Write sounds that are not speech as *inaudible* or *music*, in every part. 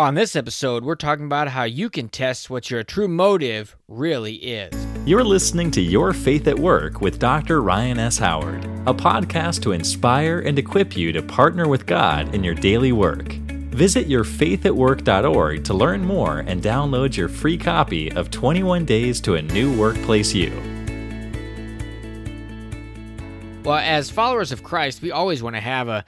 On this episode, we're talking about how you can test what your true motive really is. You're listening to Your Faith at Work with Dr. Ryan S. Howard, a podcast to inspire and equip you to partner with God in your daily work. Visit yourfaithatwork.org to learn more and download your free copy of 21 Days to a New Workplace You. Well, as followers of Christ, we always want to have a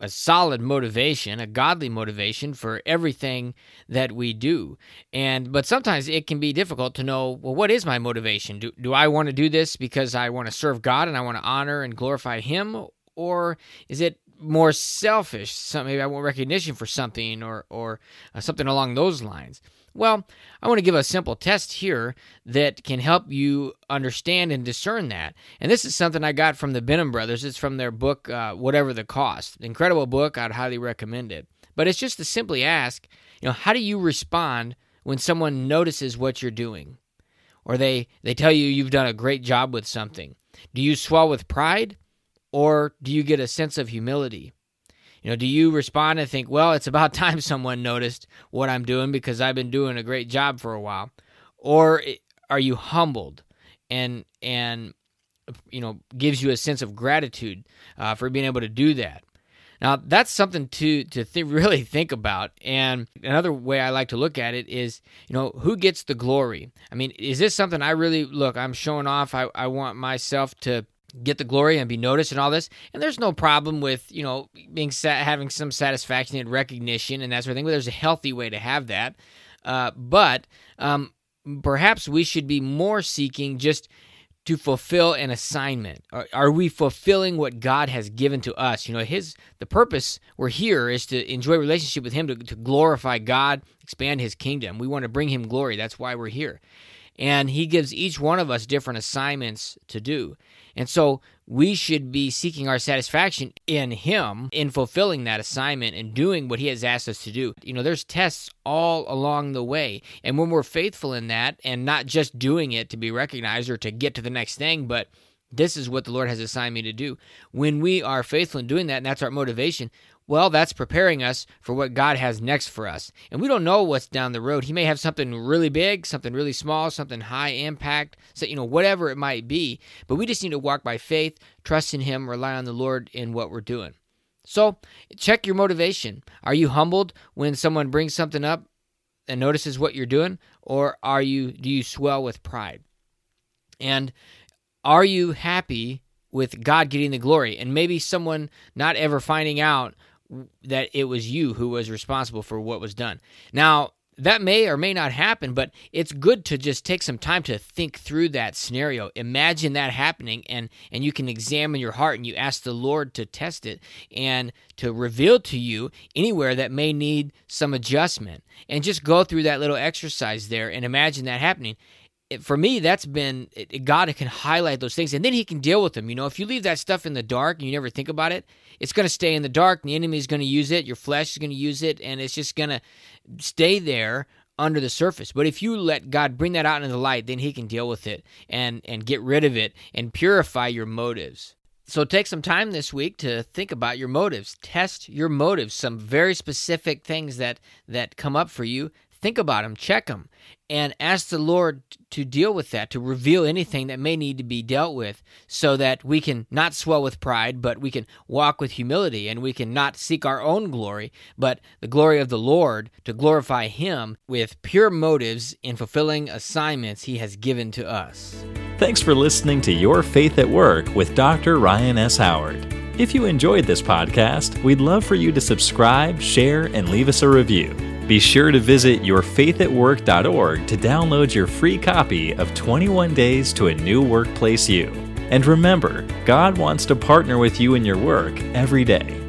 a solid motivation, a godly motivation for everything that we do. And but sometimes it can be difficult to know, well, what is my motivation? Do do I want to do this because I want to serve God and I want to honor and glorify him or is it more selfish? Some, maybe I want recognition for something or or uh, something along those lines. Well, I want to give a simple test here that can help you understand and discern that. And this is something I got from the Benham brothers. It's from their book, uh, Whatever the Cost. Incredible book. I'd highly recommend it. But it's just to simply ask, you know, how do you respond when someone notices what you're doing? Or they, they tell you you've done a great job with something? Do you swell with pride? Or do you get a sense of humility? You know, do you respond and think, well, it's about *laughs* time someone noticed what I'm doing because I've been doing a great job for a while? Or are you humbled and and you know gives you a sense of gratitude uh, for being able to do that? Now that's something to to th- *laughs* really think about. And another way I like to look at it is, you know, who gets the glory? I mean, is this something I really look? I'm showing off. I I want myself to get the glory and be noticed and all this. And there's no problem with you know being sat, having some satisfaction and recognition and that sort of thing. But there's a healthy way to have that. Uh, but um, perhaps we should be more seeking just to fulfill an assignment. Are, are, we fulfilling what God has given to us? You know, His the purpose we're here is to enjoy relationship with Him, to, to glorify God, expand His kingdom. We want to bring Him glory. That's why we're here. And He gives each one of us different assignments to do. And so we should be seeking our satisfaction in Him in fulfilling that assignment and doing what He has asked us to do. You know, there's tests all along the way. And when we're faithful in that and not just doing it to be recognized or to get to the next thing, but this is what the Lord has assigned me to do. When we are faithful in doing that, and that's our motivation, well, that's preparing us for what God has next for us. And we don't know what's down the road. He may have something really big, something really small, something high impact, so, you know, whatever it might be. But we just need to walk by faith, trust in Him, rely on the Lord in what we're doing. So, check your motivation. Are you humbled when someone brings something up and notices what you're doing, or are you do you swell with pride? And are you happy with God getting the glory and maybe someone not ever finding out that it was you who was responsible for what was done. Now, that may or may not happen, but it's good to just take some time to think through that scenario. Imagine that happening, and, and you can examine your heart and you ask the Lord to test it and to reveal to you anywhere that may need some adjustment. And just go through that little exercise there and imagine that happening for me, that's been God can highlight those things, and then He can deal with them. You know, if you leave that stuff in the dark and you never think about it, it's going to stay in the dark. And the enemy is going to use it. Your flesh is going to use it, and it's just going to stay there under the surface. But if you let God bring that out into the light, then He can deal with it and and get rid of it and purify your motives. So take some time this week to think about your motives. Test your motives. Some very specific things that that come up for you. Think about them, check them, and ask the Lord to deal with that, to reveal anything that may need to be dealt with, so that we can not swell with pride, but we can walk with humility, and we can not seek our own glory, but the glory of the Lord, to glorify Him with pure motives in fulfilling assignments He has given to us. Thanks for listening to Your Faith at Work with Dr. Ryan S. Howard. If you enjoyed this podcast, we'd love for you to subscribe, share, and leave us a review. Be sure to visit yourfaithatwork.org to download your free copy of 21 Days to a New Workplace You. And remember, God wants to partner with you in your work every day.